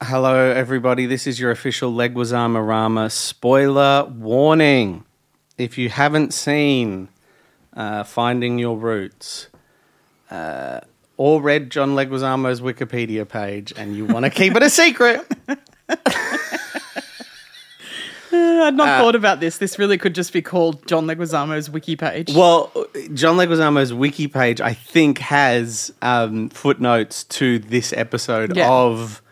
Hello, everybody. This is your official Leguizamo Rama spoiler warning. If you haven't seen uh, Finding Your Roots uh, or read John Leguizamo's Wikipedia page and you want to keep it a secret, I'd not thought about this. This really could just be called John Leguizamo's wiki page. well, John Leguizamo's wiki page, I think, has um, footnotes to this episode Yeah. of.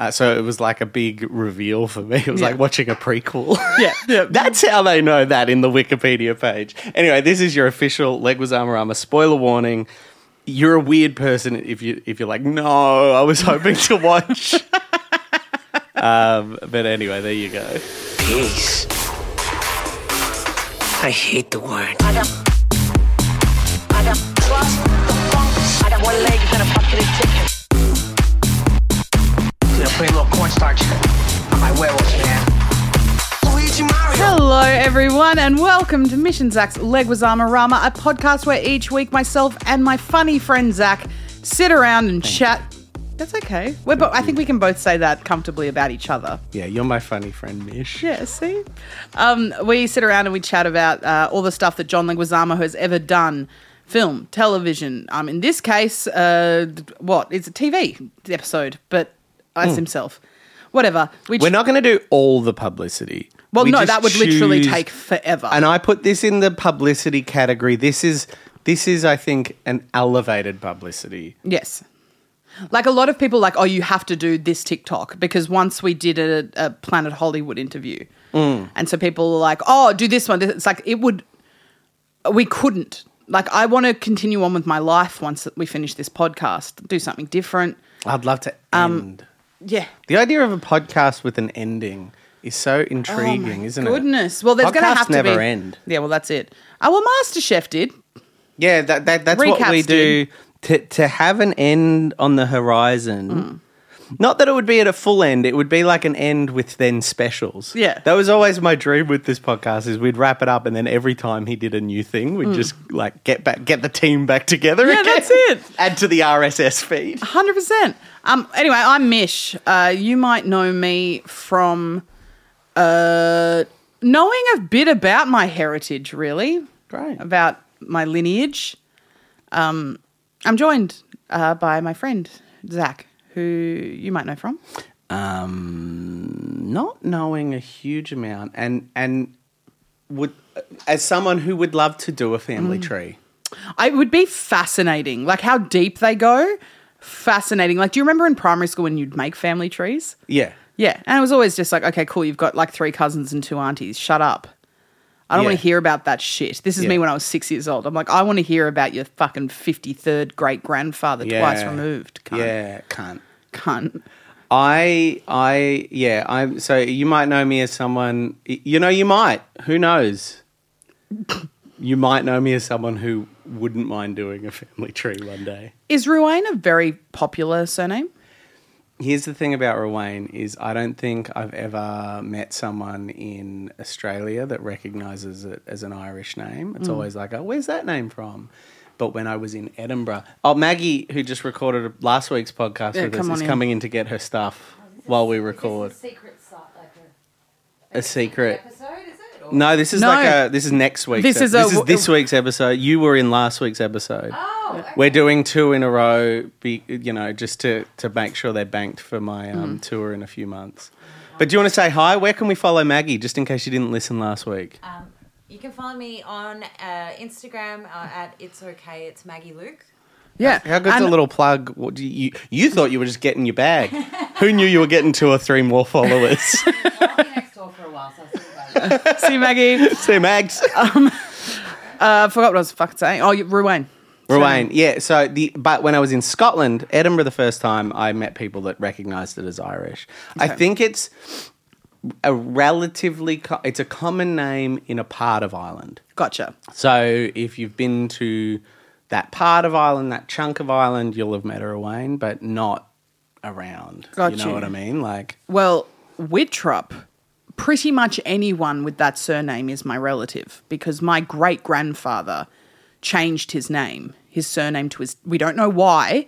Uh, so it was like a big reveal for me. It was Yeah. like watching a prequel. Yeah, yeah. That's how they know that in the Wikipedia page. Anyway, this is your official Leguizamo Rama spoiler warning. You're a weird person if you if you're like, no, I was hoping to watch. um, but anyway, there you go. Peace. I hate the word. I got, I got trust the funk. I got one leg and a bucket of chicken. Gonna put a little cornstarch on my huevos, man. Luigi Hello, everyone, and welcome to Mish and Zach's Leguizamo Rama, a podcast where each week myself and my funny friend Zach sit around and chat. That's okay. We're bo- I think we can both say that comfortably about each other. Yeah, you're my funny friend, Mish. Yeah, see? Um, we sit around and we chat about uh, all the stuff that John Leguizamo has ever done film, television. Um, in this case, uh, what? It's a TV episode, but as himself. Whatever. We We're not going to do all the publicity. well, We no, just that would literally choose- take forever. And I put this in the publicity category. This is this is, I think, an elevated publicity. Yes. Like a lot of people, like, oh, you have to do this TikTok because once we did a, a Planet Hollywood interview, and so people were like, oh, do this one. It's like it would. We couldn't. Like, I want to continue on with my life once we finish this podcast. Do something different. I'd love to Um, end. Yeah. The idea of a podcast with an ending is so intriguing, isn't it? Oh Goodness. Well, there's going to Podcasts have to never be. end. Yeah. Well, that's it. Oh well, MasterChef did. Yeah, that, that that's what Recaps we do. To to have an end on the horizon. Mm. Not that it would be at a full end. It would be like an end with then specials. Yeah. that was always my dream with this podcast. Is we'd wrap it up, and then every time he did a new thing, we'd just like get back, get the team back together. Mm. Yeah, again. that's it. Add to the RSS feed. Hundred percent. Um. Anyway, I'm Mish. Uh, you might know me from, uh, knowing a bit about my heritage. Really, Great. about my lineage. Um, I'm joined uh, by my friend Zach, who you might know from. um, not knowing a huge amount, and and would as someone who would love to do a family Mm. tree. It would be fascinating, like how deep they go. Fascinating. Like, do you remember in primary school when you'd make family trees? Yeah, Yeah, and it was always just like, okay, cool. You've got like three cousins and two aunties. Shut up. I don't Yeah. want to hear about that shit. This is me when I was six years old. I'm like, I want to hear about your fucking fifty third great grandfather twice removed. Cunt. yeah, can't. cunt. I I yeah, I'm so you might know me as someone you know you might. Who knows? you might know me as someone who wouldn't mind doing a family tree one day. Is Ruane a very popular surname? Here's the thing about Ruane is I don't think I've ever met someone in Australia that recognizes it as an Irish name. Mm. It's always like, oh, where's that name from? But when I was in Edinburgh, oh, Maggie, who just recorded last week's podcast Yeah, with us, is in. coming in to get her stuff while we record. a secret site, like a, A secret. episode, is it? Or? No, this is No. like a this is next week's. This ep- is a- this is this week's episode. You were in last week's episode. Oh, okay. We're doing two in a row, be, you know, just to to make sure they're banked for my um, Mm. tour in a few months. But do you want to say hi? Where can we follow Maggie, just in case you didn't listen last week? Um, you can follow me on uh, Instagram uh, at It's Okay, It's Maggie Luke. Yeah. How good's And- a little plug? What do you, you you thought you were just getting your bag? Who knew you were getting two or three more followers? I'll be next door for a while, so I'll see you Maggie. See, Mags. Uh, I forgot what I was fucking saying. Oh, you- Ruane. Ruane, yeah. So the but when I was in Scotland, Edinburgh, the first time, I met people that recognised it as Irish. I think it's a relatively co- it's a common name in a part of Ireland. Gotcha. So if you've been to that part of Ireland, that chunk of Ireland, you'll have met a Ruane, but not around. Got you know you. what I mean? Like Well, Wittrup, pretty much anyone with that surname is my relative because my great grandfather changed his name, his surname to his. We don't know why.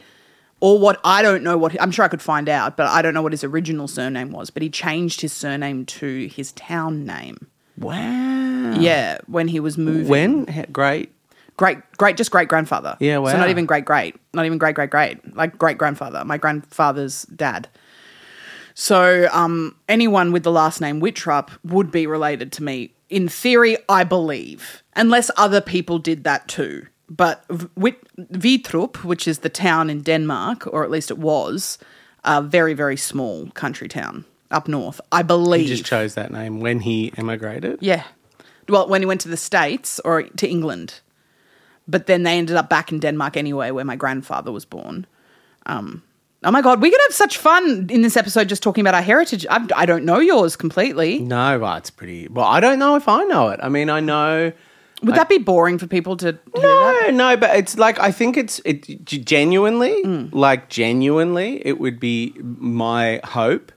Or what I don't know what I'm sure I could find out, but I don't know what his original surname was. But he changed his surname to his town name. wow. Yeah, when he was moving. When He- great. great great just great grandfather Yeah, so wow. not even great great not even great great great like great grandfather my grandfather's dad so um anyone with the last name Wittrup would be related to me in theory i believe unless other people did that too but V- Wit- Vitrup, which is the town in Denmark, or at least it was, a very, very small country town up north, I believe. He just chose that name when he emigrated. Yeah. Well, when he went to the States or to England. But then they ended up back in Denmark anyway, where my grandfather was born. Um, oh my God, we could have such fun in this episode just talking about our heritage. I, I don't know yours completely. No, well, it's pretty. Well, I don't know if I know it. I mean, I know. Would that be boring for people to? No, no, but it's like I think it's it genuinely, mm. like genuinely, it would be my hope.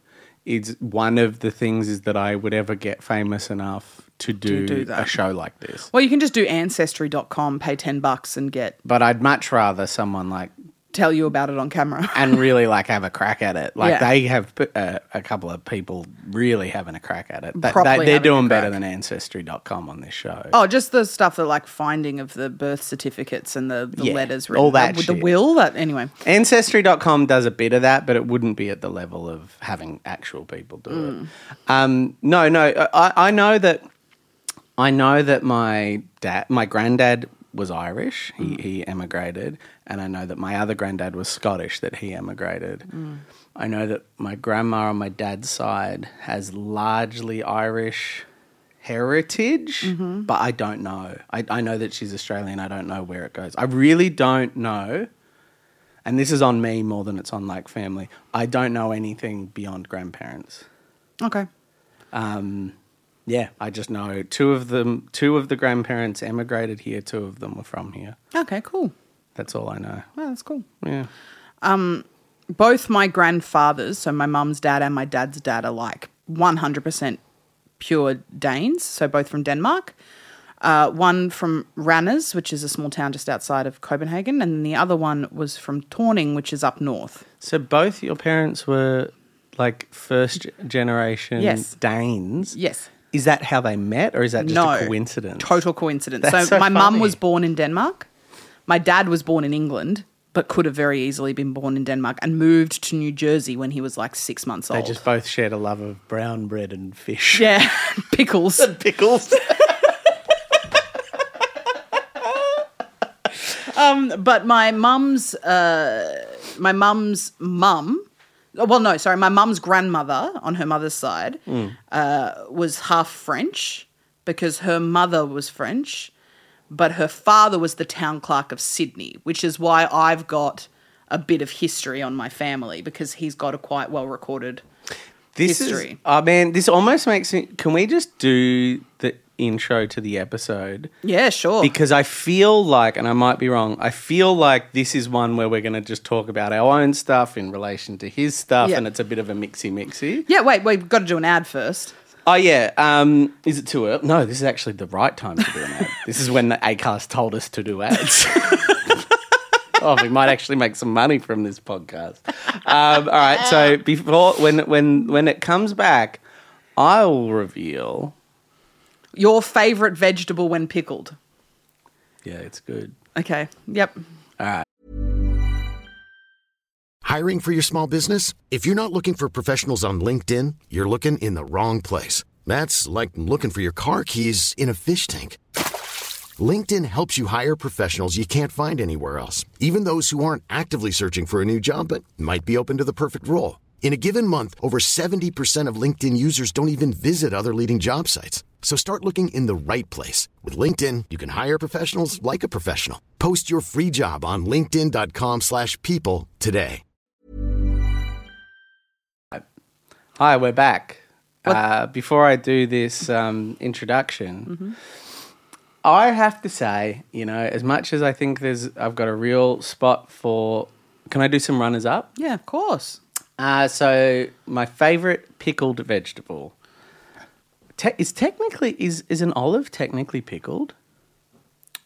Is one of the things is that I would ever get famous enough to do, do a show like this. Well, you can just do ancestry.com, pay 10 bucks and get But I'd much rather someone like tell you about it on camera. and really like have a crack at it. Like Yeah. they have uh, a couple of people really having a crack at it. They, Properly they, are doing better than ancestry.com on this show. Oh, just the stuff that like finding of the birth certificates and the, the Yeah, letters all that with the will. That anyway. Ancestry.com does a bit of that, but it wouldn't be at the level of having actual people do Mm. it. Um, no, no, I, I know that I know that my dad, my granddad was Irish. He, Mm. he emigrated, and I know that my other granddad was Scottish. That he emigrated. Mm. I know that my grandma on my dad's side has largely Irish heritage, Mm-hmm. but I don't know. I, I know that she's Australian. I don't know where it goes. I really don't know. And this is on me more than it's on like family. I don't know anything beyond grandparents. Okay. Um, yeah, I just know two of them. Two of the grandparents emigrated here. Two of them were from here. Okay, cool. That's all I know. Well, that's cool. Yeah. both my grandfathers, so my mum's dad and my dad's dad, are like 100% pure Danes, so both from Denmark. Uh, one from Randers, which is a small town just outside of Copenhagen, and the other one was from Torning, which is up north. So both your parents were like first generation Yes. Danes. Yes. Is that how they met, or is that just no. a coincidence? Total coincidence. That's so, so my mum was born in Denmark. My dad was born in England, but could have very easily been born in Denmark and moved to New Jersey when he was like six months old. They just both shared a love of brown bread and fish. yeah, pickles. And pickles. but my mum's uh, my mum's mum well no sorry my mum's grandmother on her mother's side uh, was half french because her mother was french but her father was the town clerk of sydney which is why i've got a bit of history on my family because he's got a quite well recorded This history. is, oh man, this almost makes me. Can we just do the intro to the episode? yeah sure Because I feel like, and I might be wrong, I feel like this is one where we're going to just talk about our own stuff in relation to his stuff, Yeah. and it's a bit of a mixy mixy. yeah wait we've got to do an ad first Oh yeah, um, is it too early? No, this is actually the right time to do an ad. this is when the Acast told us to do ads. oh, we might actually make some money from this podcast. Um, all right, so before when when when it comes back, I'll reveal. Your favorite vegetable when pickled Yeah, it's good. okay yep All right. Hiring for your small business? If you're not looking for professionals on LinkedIn, you're looking in the wrong place. That's like looking for your car keys in a fish tank. LinkedIn helps you hire professionals you can't find anywhere else, even those who aren't actively searching for a new job but might be open to the perfect role. In a given month, over 70% of LinkedIn users don't even visit other leading job sites. So start looking in the right place. With LinkedIn, you can hire professionals like a professional. Post your free job on linkedin.com/people slash people today. Hi, we're back. Uh, before I do this um, introduction, Mm-hmm. I have to say, you know, as much as I think there's, I've got a real spot for. Can I do some runners up? Yeah, of course. Uh, so my favorite pickled vegetable te- is technically is is an olive technically pickled?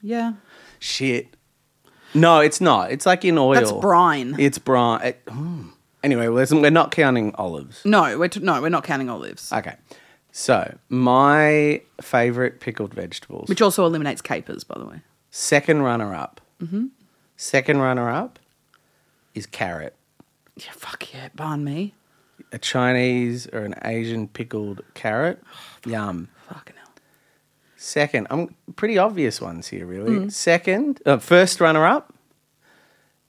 Yeah. Shit. No, it's not. It's like in oil. That's brine. It's brine. It- mm. Anyway, listen, we're not counting olives. No, we're t- no, we're not counting olives, Okay. So, my favorite pickled vegetables. which also eliminates capers, by the way. second runner up. Mm-hmm. Second runner up is carrot. Yeah, fuck yeah, banh mi. A Chinese or an Asian pickled carrot. Yum. Fucking hell. Second, I'm pretty obvious ones here, really. Mm. Second, uh, first runner up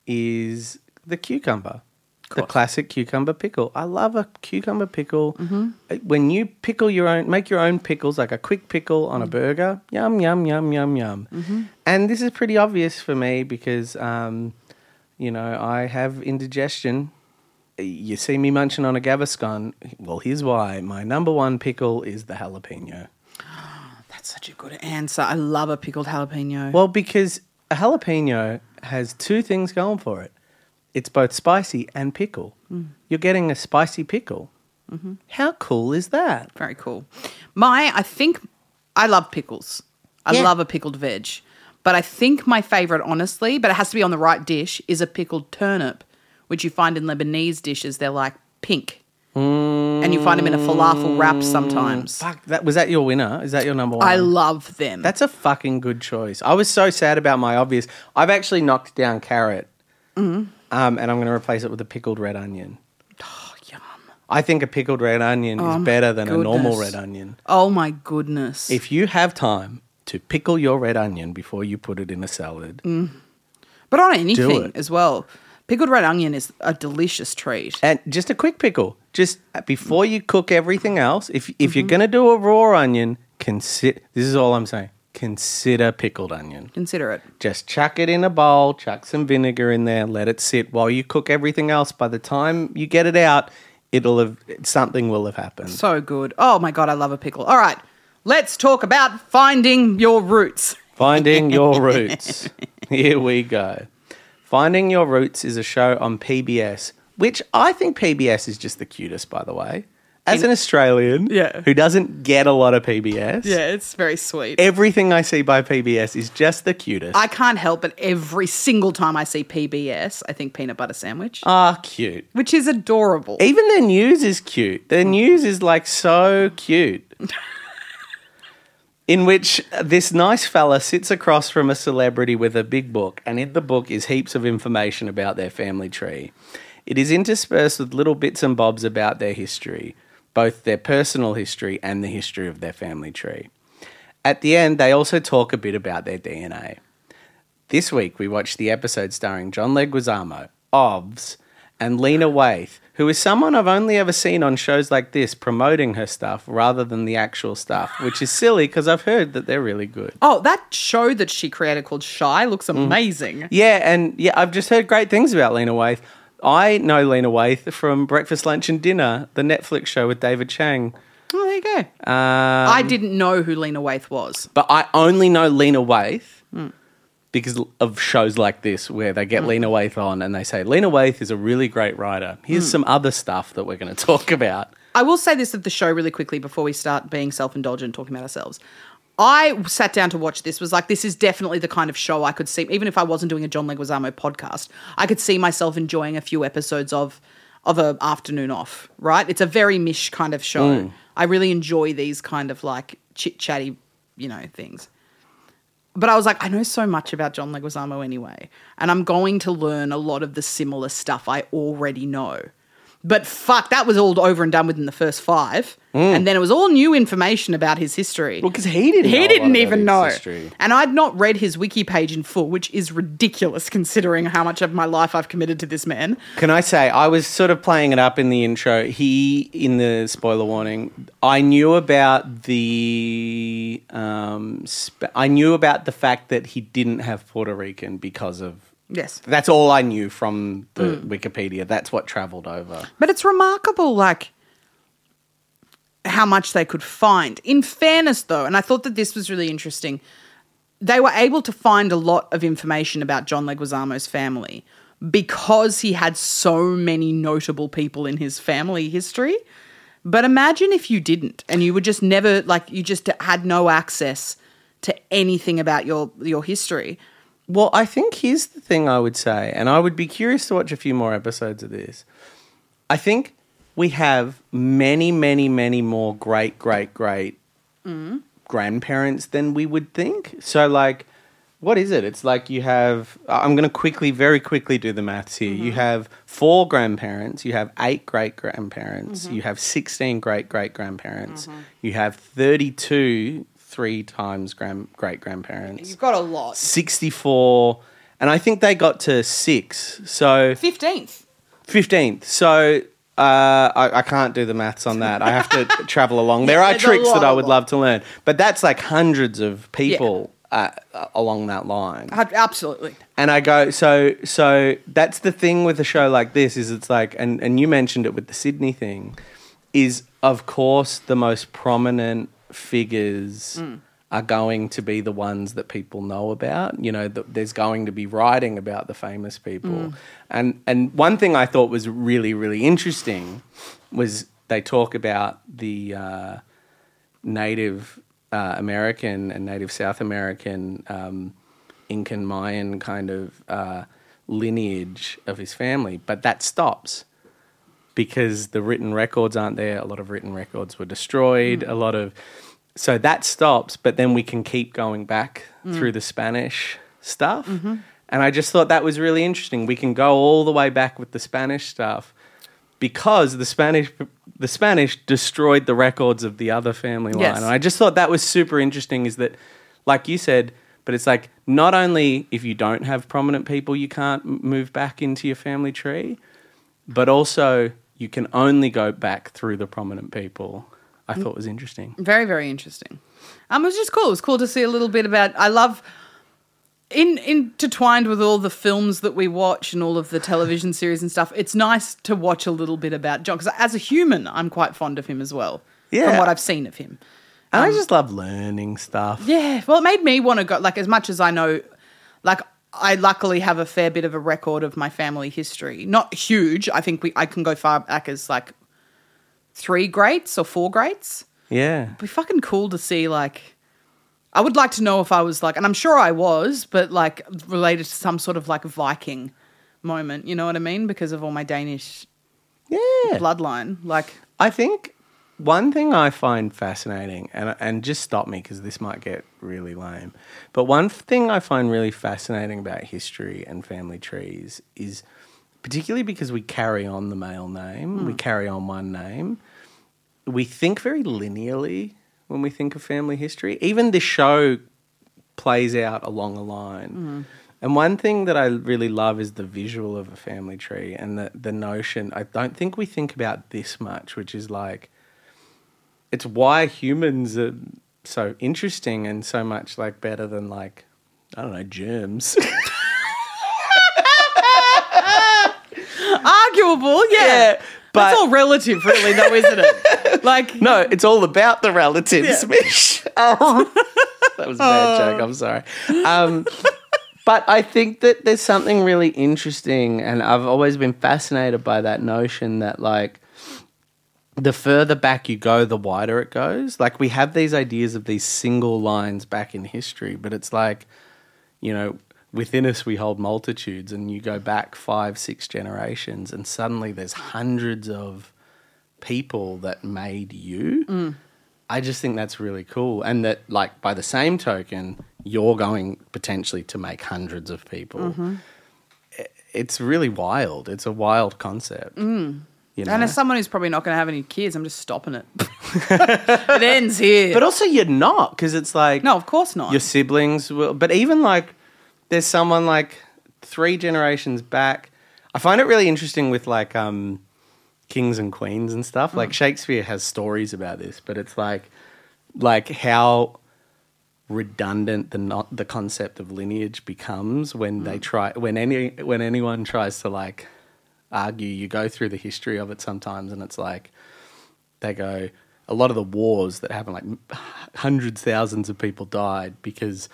is the cucumber. The classic cucumber pickle. I love a cucumber pickle. Mm-hmm. Uh, When you pickle your own, make your own pickles, like a quick pickle on a Mm. burger. Yum, yum, yum, yum, yum. Mm-hmm. And this is pretty obvious for me because, um, you know, I have indigestion. You see me munching on a Gaviscon. Well, here's why. My number one pickle is the jalapeno. That's such a good answer. I love a pickled jalapeno. Well, because a jalapeno has two things going for it. It's both spicy and pickle. Mm. You're getting a spicy pickle. Mm-hmm. How cool is that? Very cool. My, I think I love pickles. I Yeah. love a pickled veg. But I think my favorite, honestly, but it has to be on the right dish, is a pickled turnip, which you find in Lebanese dishes. They're like pink. And you find them in a falafel wrap sometimes. Fuck, that was that your winner? Is that your number one? I love them. That's a fucking good choice. I was so sad about my obvious. I've actually knocked down carrot, Mm-hmm. um, and I'm going to replace it with a pickled red onion. oh, yum. I think a pickled red onion is better than a normal red onion. Oh my goodness. If you have time to pickle your red onion before you put it in a salad, but on anything as well. Pickled red onion is a delicious treat. And just a quick pickle, just before you cook everything else, if if Mm-hmm. you're gonna do a raw onion, consider this is all I'm saying. Consider pickled onion. Consider it. Just chuck it in a bowl, chuck some vinegar in there, let it sit while you cook everything else. By the time you get it out, it'll have something will have happened. So good. Oh my god, I love a pickle. All right, let's talk about finding your roots. Finding Your Roots. Here we go. Finding Your Roots is a show on PBS, which I think PBS is just the cutest, by the way. As an Australian Yeah. who doesn't get a lot of PBS, Yeah, it's very sweet. everything I see by PBS is just the cutest. I can't help it every single time I see PBS, I think peanut butter sandwich, Ah, cute. which is adorable. Even their news is cute. Their news is like so cute. in which this nice fella sits across from a celebrity with a big book, and in the book is heaps of information about their family tree. It is interspersed with little bits and bobs about their history, both their personal history and the history of their family tree. At the end, they also talk a bit about their DNA. This week, we watched the episode starring John Leguizamo, Ovs, and Lena Waithe, who is someone I've only ever seen on shows like this promoting her stuff rather than the actual stuff, which is silly because I've heard that they're really good. oh, that show that she created called Chi looks Mm. amazing. Yeah, and yeah, I've just heard great things about Lena Waithe. I know Lena Waithe from Breakfast, Lunch, and Dinner, the Netflix show with David Chang. Oh, there you go. Um, I didn't know who Lena Waithe was. But I only know Lena Waithe because of shows like this where they get mm. Lena Waithe on and they say, Lena Waithe is a really great writer. Here's mm. some other stuff that we're going to talk about. I will say this of the show really quickly before we start being self indulgent talking about ourselves. I sat down to watch this, was like, this is definitely the kind of show I could see, even if I wasn't doing a John Leguizamo podcast, I could see myself enjoying a few episodes of of a afternoon off, right? It's a very mish kind of show. Mm. I really enjoy these kind of like chit chatty, you know, things. But I was like, I know so much about John Leguizamo anyway, and I'm going to learn a lot of the similar stuff I already know. But fuck, that was all over and done within the first five. And then it was all new information about his history. Mm. Well, 'cause he didn't. He didn't even know. history. And I'd not read his wiki page in full, which is ridiculous considering how much of my life I've committed to this man. Can I say I was sort of playing it up in the intro. He in the spoiler warning. I knew about the um, sp- I knew about the fact that he didn't have Puerto Rican because of. Yes. That's all I knew from the mm. Wikipedia. That's what travelled over. But it's remarkable, like how much they could find. In fairness, though, and I thought that this was really interesting, they were able to find a lot of information about John Leguizamo's family because he had so many notable people in his family history. But imagine if you didn't, and you were just never like you just had no access to anything about your your history. Well, I think here's the thing I would say, and I would be curious to watch a few more episodes of this. I think we have many, many, many more great, great, great grandparents than we would think. So, like, what is it? It's like you have, I'm going to quickly, very quickly do the maths here. You mm-hmm. have four grandparents, you have eight great grandparents, mm-hmm. you have 16 great great grandparents, mm-hmm. you have 32 three times grand, great grandparents. You've got a lot. 64 and i think they got to six so Fifteenth. 15th so uh, I, I can't do the maths on that i have to travel along there are there's tricks that I would love to learn but that's like hundreds of people uh, uh, along that line Absolutely. and I go, so so that's the thing with a show like this is it's like, and and you mentioned it with the Sydney thing, is of course the most prominent figures are going to be the ones that people know about. You know, th- there's going to be writing about the famous people, and and one thing I thought was really really interesting was they talk about the. Uh, Native uh, American and Native South American um, Incan Mayan kind of uh, lineage of his family, but that stops because the written records aren't there. A lot of written records were destroyed. A mm. lot of so that stops, but then we can keep going back mm. through the Spanish stuff. Mm-hmm. And I just thought that was really interesting. We can go all the way back with the Spanish stuff because the Spanish the Spanish destroyed the records of the other family line. Yes. And I just thought that was super interesting is that like you said, but it's like not only if you don't have prominent people you can't move back into your family tree, but also you can only go back through the prominent people. I thought was interesting. Very, very interesting. Um, it was just cool. It was cool to see a little bit about. I love in intertwined with all the films that we watch and all of the television series and stuff. It's nice to watch a little bit about John because as a human, I'm quite fond of him as well. Yeah. from what I've seen of him. And I just love learning stuff. Yeah, well, it made me want to go. Like as much as I know, like I luckily have a fair bit of a record of my family history. Not huge. I think we I can go far back as like three greats or four greats. Yeah. It'd be fucking cool to see like I would like to know if I was like and I'm sure I was, but like related to some sort of like Viking moment, you know what I mean? Because of all my Danish Yeah. bloodline. Like I think one thing I find fascinating, and and just stop me because this might get really lame, but one thing I find really fascinating about history and family trees is, particularly because we carry on the male name, we hmm. carry on one name, we think very linearly when we think of family history. Even this show plays out along a line. Hmm. And one thing that I really love is the visual of a family tree and the, the notion. I don't think we think about this much, which is like, it's why humans are so interesting and so much like better than like, I don't know, germs. arguable, yeah. Yeah, but- it's all relative, really, though, isn't it? Like no, it's all about the relatives, Mish. Oh. that was a bad joke. I'm sorry. Um, but I think that there's something really interesting, and I've always been fascinated by that notion that like the further back you go, the wider it goes. Like we have these ideas of these single lines back in history, but it's like, you know, within us we hold multitudes, and you go back five, six generations, and suddenly there's hundreds of people that made you. Mm. I just think that's really cool, and that like by the same token, you're going potentially to make hundreds of people. Mm-hmm. I- It's really wild. It's a wild concept. Yeah. You know? And as someone who's probably not going to have any kids, I'm just stopping it. it ends here. but also, you're not because it's like no, of course not. your siblings will. But even like, there's someone like three generations back. I find it really interesting with like um, kings and queens and stuff. Mm. Like Shakespeare has stories about this, but it's like, like how redundant the not the concept of lineage becomes when Mm. they try when any when anyone tries to like argue. You go through the history of it sometimes, and it's like they go a lot of the wars that happen like hundreds thousands of people died because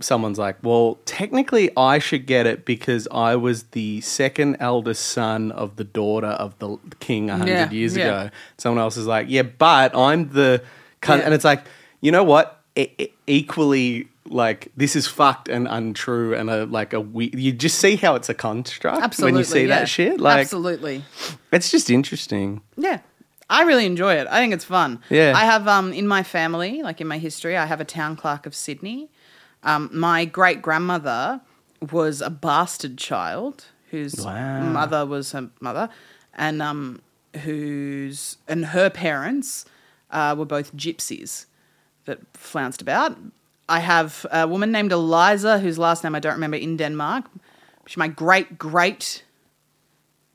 someone's like well technically i should get it because i was the second eldest son of the daughter of the king 100 Yeah, years yeah. ago someone else is like yeah but i'm the cunt. Yeah. and it's like you know what e- equally like this is fucked and untrue and a like a we- you just see how it's a construct Absolutely. when you see yeah. that shit like Absolutely. it's just interesting Yeah. I really enjoy it. I think it's fun. Yeah. I have um in my family, like in my history, I have a town clerk of Sydney. Um, my great grandmother was a bastard child whose Wow. mother was her mother, and um, whose and her parents uh, were both gypsies that flounced about. I have a woman named Eliza, whose last name I don't remember, in Denmark. She's my great great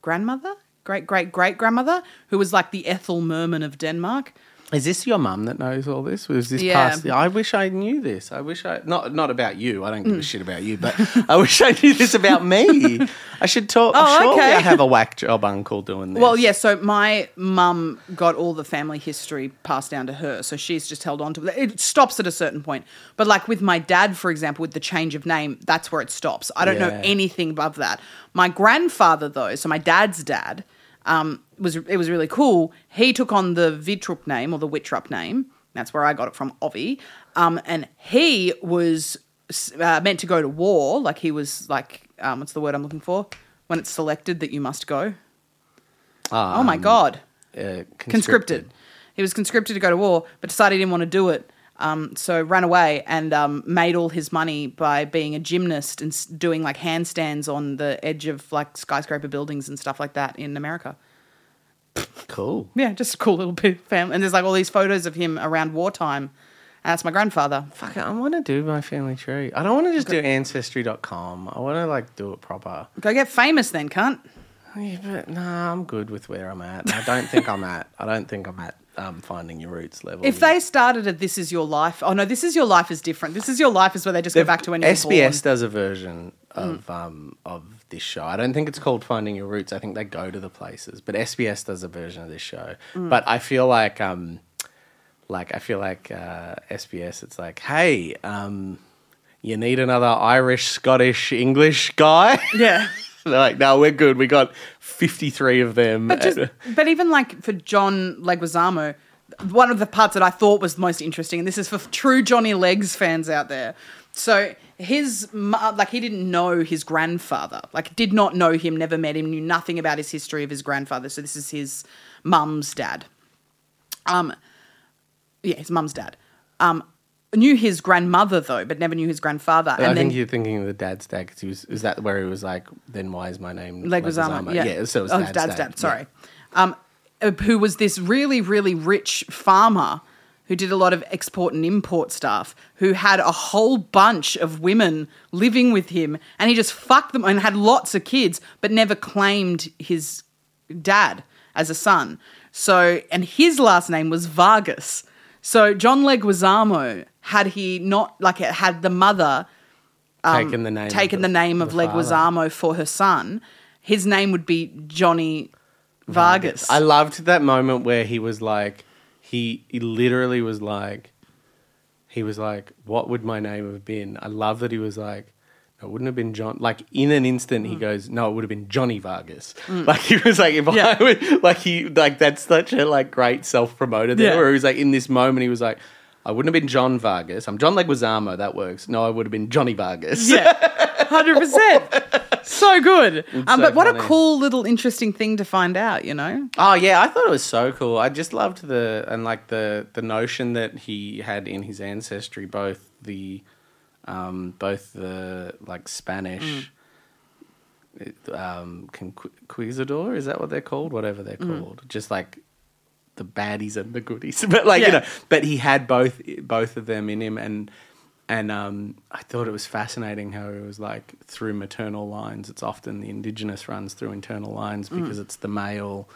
grandmother, great great great grandmother, who was like the Ethel Merman of Denmark. Is this your mum that knows all this? Was this Yeah. past? I wish I knew this. I wish I not not about you. I don't Mm. give a shit about you, but I wish I knew this about me. I should talk. Oh, surely okay. I have a whack job uncle doing this. Well, yeah. So my mum got all the family history passed down to her, so she's just held on to it. It stops at a certain point, but like with my dad, for example, with the change of name, that's where it stops. I don't know anything above that. My grandfather, though, so my dad's dad, um, was it was really cool. He took on the Vitrup name or the Wittrup name. That's where I got it from, Ovi. Um, and he was uh, meant to go to war. Like he was like, um, what's the word I'm looking for? When it's selected that you must go. oh my god, Uh, conscripted. He was conscripted to go to war, but decided he didn't want to do it. Um, so ran away and um, made all his money by being a gymnast and doing like handstands on the edge of like skyscraper buildings and stuff like that in America. Cool. Yeah, just a cool little bit of family. And there's like all these photos of him around wartime. And that's my grandfather. Fuck it, I want to do my family tree. I don't want to just do ancestry.com. I want to like do it proper. Go get famous then, cunt. Yeah, but nah, I'm good with where I'm at. I don't think I'm at. I don't think I'm at um, finding your roots level. If yet. they started at This Is Your Life, oh no, This Is Your Life is different. This Is Your Life is where they just go They've- back to when you were SBS. Mm. does a version of um of this show. I don't think it's called Finding Your Roots. I think they go to the places, but SBS does a version of this show. Mm. But I feel like um like I feel like uh, SBS. It's like, hey, um, you need another Irish, Scottish, English guy. Yeah. They're like, no, we're good. We got fifty three of them. But just, but even like for John Leguizamo, one of the parts that I thought was most interesting, and this is for true Johnny Legs fans out there. So his like he didn't know his grandfather, like did not know him, never met him, knew nothing about his history of his grandfather. So this is his mum's dad. Um, yeah, his mum's dad. Um, knew his grandmother though, but never knew his grandfather. I and then think you're thinking of the dad's dad because he was. Is that where he was like? Then why is my name Leguizamo. Yeah. so it was oh, dad's, dad's dad. dad. Sorry. Um, uh, who was this really, really rich farmer who did a lot of export and import stuff, who had a whole bunch of women living with him, and he just fucked them and had lots of kids, but never claimed his dad as a son. So, and his last name was Vargas. So John Leguizamo, had he not like had the mother Yeah. taken the name. um, taken the, name of the. Leguizamo for her son, his name would be Johnny Vargas. I loved that moment where he was like, he, he literally was like, he was like, what would my name have been? I love that he was like, no, it wouldn't have been John. Like in an instant, Mm. he goes, no, it would have been Johnny Vargas. Like he was like, if Yeah. I would, like he, like that's such a like great self promoter there. Yeah. Where he was like, in this moment, he was like. I wouldn't have been John Vargas. I'm John Leguizamo. That works. No, I would have been Johnny Vargas. yeah, hundred percent. So good. Um, so but what a cool little interesting thing to find out. You know. Oh yeah, I thought it was so cool. I just loved the and like the the notion that he had in his ancestry both the um both the like Spanish um, Conquistador. Is that what they're called? Whatever they're called, just like the baddies and the goodies. But like you know, but he had both both of them in him, and and um, I thought it was fascinating how it was like through maternal lines. It's often the indigenous runs through internal lines because it's the male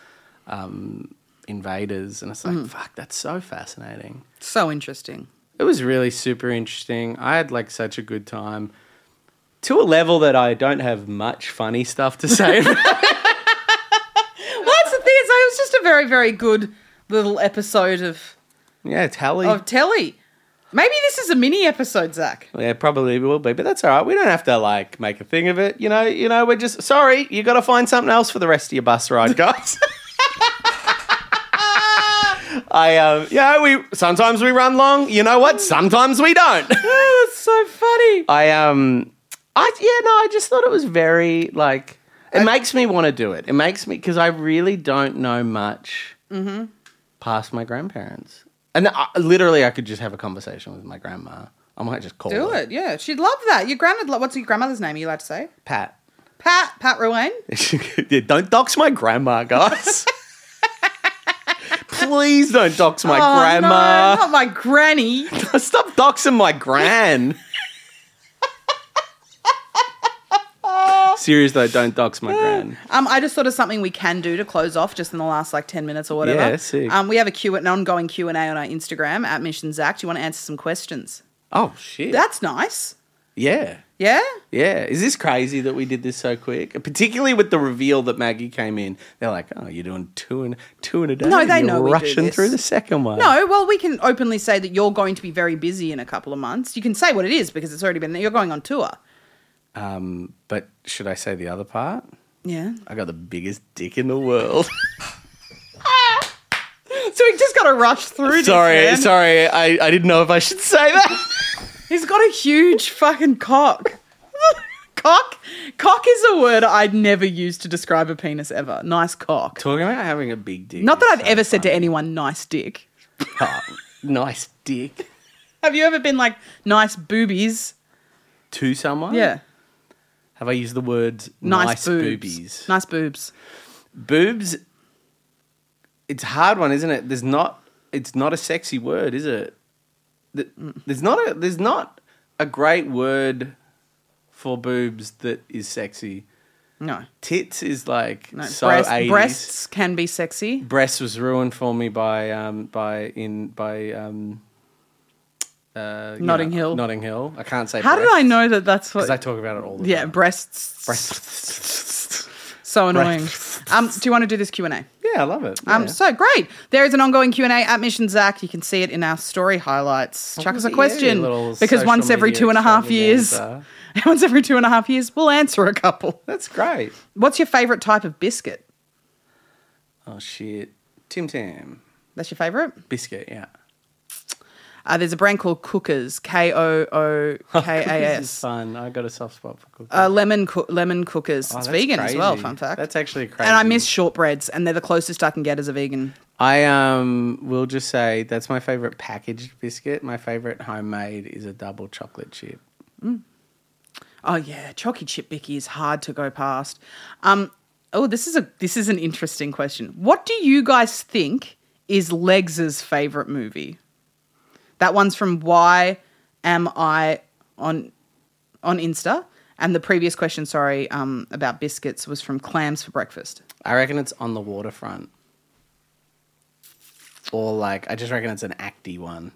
um, invaders, and it's like fuck, that's so fascinating. So interesting. It was really super interesting. I had like such a good time to a level that I don't have much funny stuff to say. Well, that's the thing. It was just a very, very good little episode of yeah, Tally. of telly. Maybe this is a mini episode, Zach. Yeah, probably will be, but that's all right. We don't have to like make a thing of it. You know, you know, we're just sorry. You got to find something else for the rest of your bus ride, guys. I um, yeah, we sometimes we run long. You know what? Sometimes we don't. Oh, that's so funny. I um, I yeah, no, I just thought it was very like it makes me want to do it. It makes me because I really don't know much past my grandparents, and I, literally I could just have a conversation with my grandma. I might just call her. Do her it. Yeah, she'd love that. Your grandma. What's your grandmother's name? Are you allowed to say? Pat. Pat. Pat Ruane. yeah, don't dox my grandma, guys. Please don't dox my Oh, no, grandma. not my granny. Stop doxing my gran. Serious though, don't dox my gran. Um, I just thought of something we can do to close off just in the last like ten minutes or whatever. Yeah, sick. Um, we have a Q an ongoing Q and A on our Instagram at Mish and Zach. Do you want to answer some questions? Oh shit. That's nice. yeah. Yeah. Yeah. Is this crazy that we did this so quick? Particularly with the reveal that Maggie came in. They're like, Oh, you're doing two and two in a day. No, they You're know we do rushing this. through the second one. No, well, we can openly say that you're going to be very busy in a couple of months. You can say what it is because it's already been. You're going on tour. Um, but should I say the other part? Yeah. I got the biggest dick in the world. So we just got to rush through. this, sorry, man. sorry. I, I didn't know if I should say that. He's got a huge fucking cock. cock. Cock is a word I'd never use to describe a penis ever. Nice cock. Talking about having a big dick. Not that I've so ever said to anyone, nice dick. Oh, nice dick. Have you ever been like, nice boobies? To someone? Yeah. Have I used the word Nice, nice, boobs. boobies? Nice boobs. Boobs. It's a hard one, isn't it? There's not. It's not a sexy word, is it? There's not a. There's not a great word for boobs that is sexy. No. Tits is like No. so Breast- 80s. breasts can be sexy. Breasts was ruined for me by um by in by um uh Notting know, Hill. Notting Hill. I can't say How did I know that that's what? because I talk about it all the yeah, time. breasts. Breast. So annoying. Um, do you want to do this Q and A? Yeah, I love it. Um, so great. There is an ongoing Q and A at Mish and Zach. You can see it in our story highlights. Chuck us a question because once every two and a half years, extravaganza. once every two and a half years, we'll answer a couple. That's great. What's your favorite type of biscuit? Oh shit. Tim Tam. That's your favorite. Biscuit, yeah. Uh, there's a brand called Kookas. K O O K A S. fun. I got a soft spot for cookies. Uh, lemon coo- lemon Kookas. Oh, it's vegan as well. Fun fact. That's actually crazy. and I miss shortbreads, and they're the closest I can get as a vegan. I um will just say that's my favorite packaged biscuit. My favorite homemade is a double chocolate chip. Oh yeah, chalky chip bicky is hard to go past. Um, oh, this is a this is an interesting question. What do you guys think is Legs's favorite movie? That one's from Why Am I on on Insta, and the previous question, sorry, um, about biscuits was from Clams for Breakfast. I reckon it's on the waterfront. Or like I just reckon it's an acty one.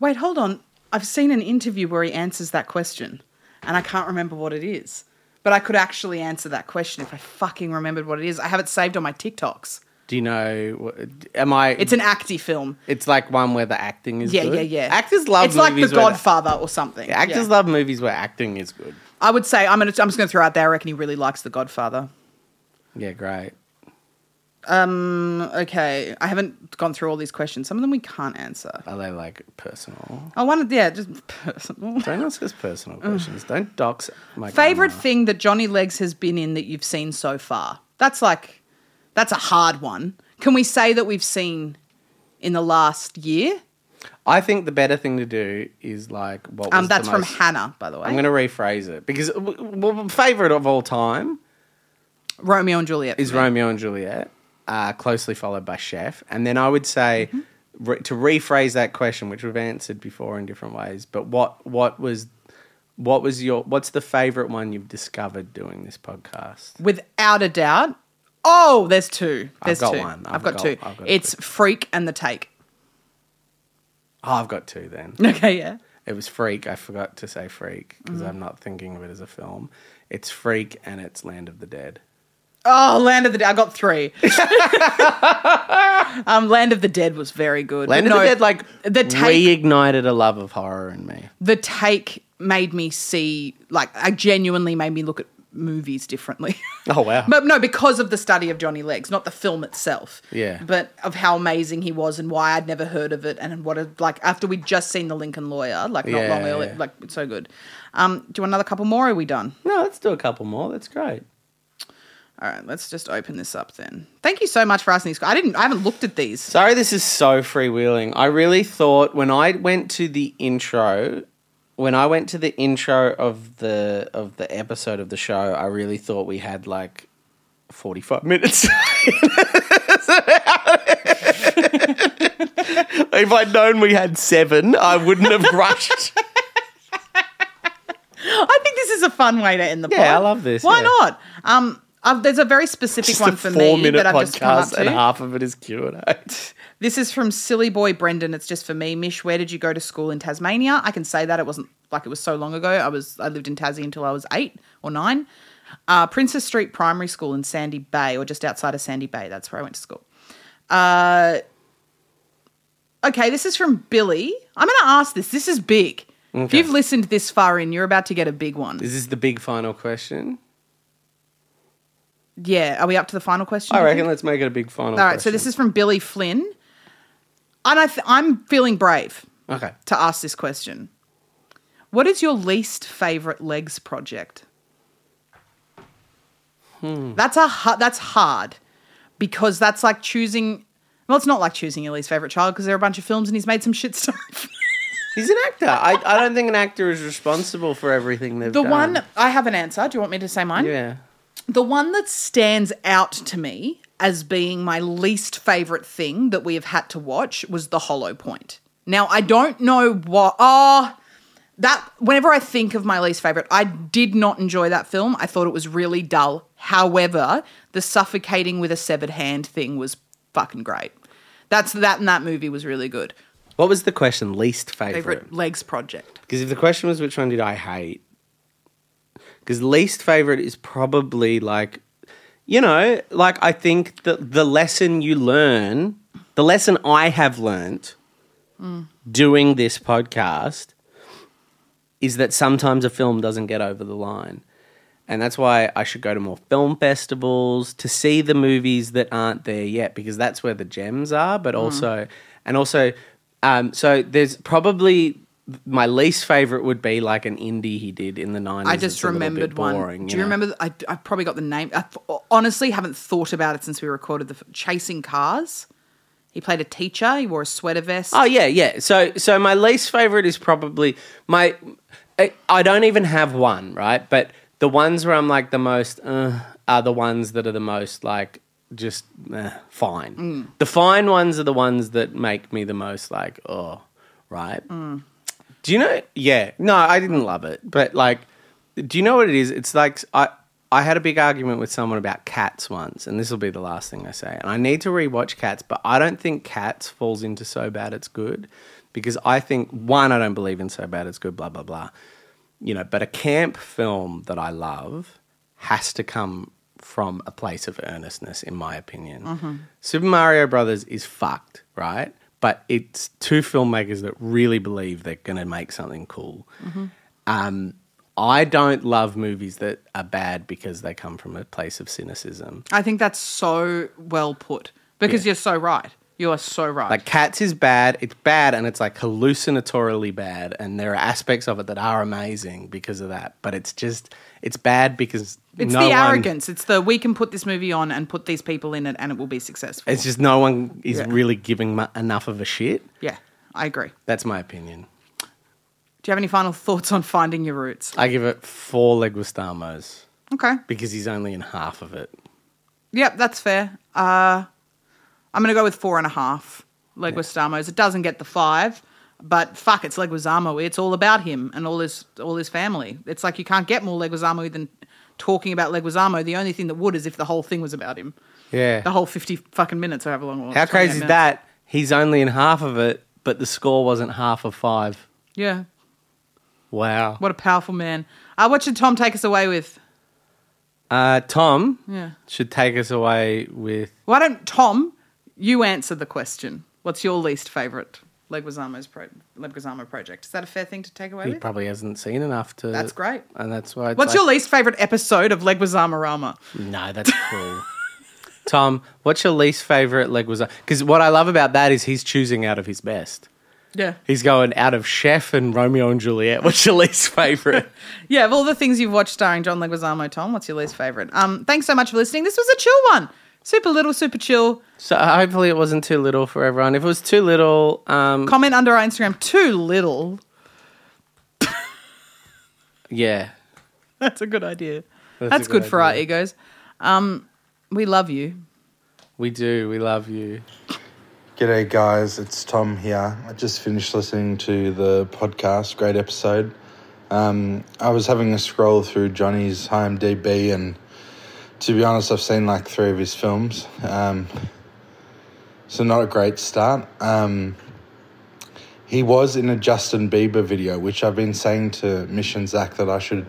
Wait, hold on. I've seen an interview where he answers that question, and I can't remember what it is. But I could actually answer that question if I fucking remembered what it is. I have it saved on my TikToks. Do you know? Am I? It's an acty film. It's like one where the acting is Yeah, good. yeah, yeah. Actors love. It's like The where the- Godfather or something. Yeah, actors Yeah. love movies where acting is good. I would say I'm gonna. I'm just gonna throw out there. I reckon he really likes The Godfather. Yeah, great. Mm, Okay, I haven't gone through all these questions. Some of them we can't answer. Are they like personal? I wanted, yeah, just personal. Don't ask us personal questions. Don't dox my Favorite thing that Johnny Legs has been in that you've seen so far? That's like, that's a hard one. Can we say that we've seen in the last year? I think the better thing to do is like what. Was Um, that's the from Hannah, by the way. I'm going to rephrase it because w- w- favorite of all time. Romeo and Juliet. is me. Romeo and Juliet, uh, closely followed by Chef, and then I would say re- to rephrase that question, which we've answered before in different ways. But what what was what was your what's the favorite one you've discovered doing this podcast? Without a doubt. Oh, there's two. I've got two. one. I've, I've got, got- two. I've got it's Freak and the Take. Oh, I've got two then. Okay, yeah. It was Freak. I forgot to say Freak because I'm not thinking of it as a film. It's Freak and it's Land of the Dead. Oh, Land of the Dead. I got three. um, Land of the Dead was very good. Land of the Dead like the take. reignited a love of horror in me. the take made me see, like, I genuinely made me look at movies differently. Oh wow! But no, because of the study of Johnny Legs, not the film itself. Yeah. But of how amazing he was and why I'd never heard of it and what a like after we'd just seen the Lincoln Lawyer, like not Yeah, long earlier, yeah. like it's so good. Um, do you want another couple more? Or are we done? no, let's do a couple more. That's great. All right, let's just open this up then. Thank you so much for asking these. I didn't. I haven't looked at these. Sorry, this is so freewheeling. I really thought when I went to the intro, when I went to the intro of the of the episode of the show, I really thought we had like forty five minutes. if I'd known we had seven, I wouldn't have rushed. I think this is a fun way to end the pod. Yeah, I love this, Why yeah. not? Um, uh, there's a very specific Just one for four me minute that I've just come up podcast, and to. half of it is Q and A. This is from Silly Boy Brendan. It's just for me. Mish, where did you go to school in Tasmania? I can say that it wasn't like it was so long ago. I was I lived in Tassie until I was eight or nine. Uh, Princes Street Primary School in Sandy Bay, or just outside of Sandy Bay. That's where I went to school. Uh, okay, this is from Billy. I'm going to ask this. This is big. If you've listened this far in, you're about to get a big one. Is this the big final question? Yeah. Are we up to the final question? I reckon let's make it a big final. All right. So this is from Billy Flynn, and I th- I'm feeling brave. okay. to ask this question. What is your least favorite legs project? Hmm. That's a hu- that's hard because that's like choosing. Well, it's not like choosing your least favorite child because there are a bunch of films and he's made some shit stuff. He's an actor. I, I don't think an actor is responsible for everything they've done. the done. one I have an answer. Do you want me to say mine? Yeah. The one that stands out to me as being my least favorite thing that we have had to watch was The Hollow Point. Now, I don't know what. Oh, ah, that. Whenever I think of my least favorite, I did not enjoy that film. I thought it was really dull. However, the suffocating with a severed hand thing was fucking great. That's that, and that movie was really good. What was the question? Least favorite? Favorite legs project. Because if the question was which one did I hate, because least favorite is probably like, you know, like I think the the lesson you learn, the lesson I have learnt doing this podcast is that sometimes a film doesn't get over the line. And that's why I should go to more film festivals to see the movies that aren't there yet, because that's where the gems are. But also, and also, um, so there's probably my least favorite would be like an indie he did in the 90s. I just a little bit remembered one. Do you know? remember? I, I probably got the name. I honestly haven't thought about it since we recorded the Chasing Cars. He played a teacher. He wore a sweater vest. Oh yeah, yeah. So so my least favorite is probably my. I, I don't even have one, right? But the ones where I'm like the most uh, are the ones that are the most like just eh, fine. Mm. The fine ones are the ones that make me the most like oh, right. Mm. Do you know? Yeah, no, I didn't love it, but like, do you know what it is? It's like I I had a big argument with someone about Cats once, and this will be the last thing I say. And I need to rewatch Cats, but I don't think Cats falls into so bad it's good because I think one, I don't believe in so bad it's good, blah blah blah. You know, but a camp film that I love has to come from a place of earnestness, in my opinion. Mm-hmm. Super Mario Brothers is fucked, right? But it's two filmmakers that really believe they're going to make something cool. Um, I don't love movies that are bad because they come from a place of cynicism. I think that's so well put because Yeah. you're so right. You are so right. Like Cats is bad. It's bad, and it's like hallucinatorily bad. And there are aspects of it that are amazing because of that. But it's just it's bad because it's no the one- arrogance. It's the we can put this movie on and put these people in it and it will be successful. It's just no one is Yeah. really giving mu- enough of a shit. yeah, I agree. That's my opinion. Do you have any final thoughts on finding your roots? I give it four Leguizamos Okay. because he's only in half of it. Yep, that's fair. Uh, I'm going to go with four and a half Leguizamos. It doesn't get the five, but fuck, it's Leguizamo. It's all about him and all his all his family. It's like you can't get more Leguizamo than talking about Leguizamo. The only thing that would is if the whole thing was about him. Yeah. The whole 50 fucking minutes or however long it was. How 28 crazy is minutes. that? He's only in half of it, but the score wasn't half of five. Yeah. Wow. What a powerful man. Uh, what should Tom take us away with? Uh, Tom Yeah. should take us away with. Why don't, Tom, you answer the question. What's your least favourite Leguizamo's pro- Leguizamo project? Is that a fair thing to take away He with? probably hasn't seen enough to. That's great. And that's why. What's like- your least favourite episode of Leguizamo Rama? No, that's cool. Tom, what's your least favorite Leguizamo? Because what I love about that is he's choosing out of his best. Yeah. He's going out of Chef and Romeo and Juliet. What's your least favorite? Yeah, of all the things you've watched starring John Leguizamo, Tom, what's your least favourite? Um, thanks so much for listening. This was a chill one. Super little, super chill. so hopefully it wasn't too little for everyone. If it was too little, um, Comment under our Instagram, too little. yeah, That's a good idea. That's That's, a good good, for our idea. egos. Um, we love you. we do. We love you. G'day, guys. It's Tom here. I just finished listening to the podcast. Great episode. Um, I was having a scroll through Johnny's IMDb, and to be honest, I've seen like three of his films. Um, so, not a great start. Um, he was in a Justin Bieber video, which I've been saying to Mish and Zach that I should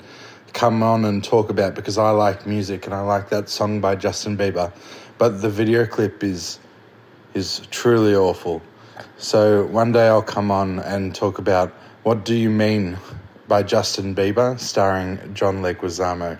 come on and talk about because I like music and I like that song by Justin Bieber. But the video clip is is truly awful. So one day I'll come on and talk about what do you mean by Justin Bieber starring John Leguizamo.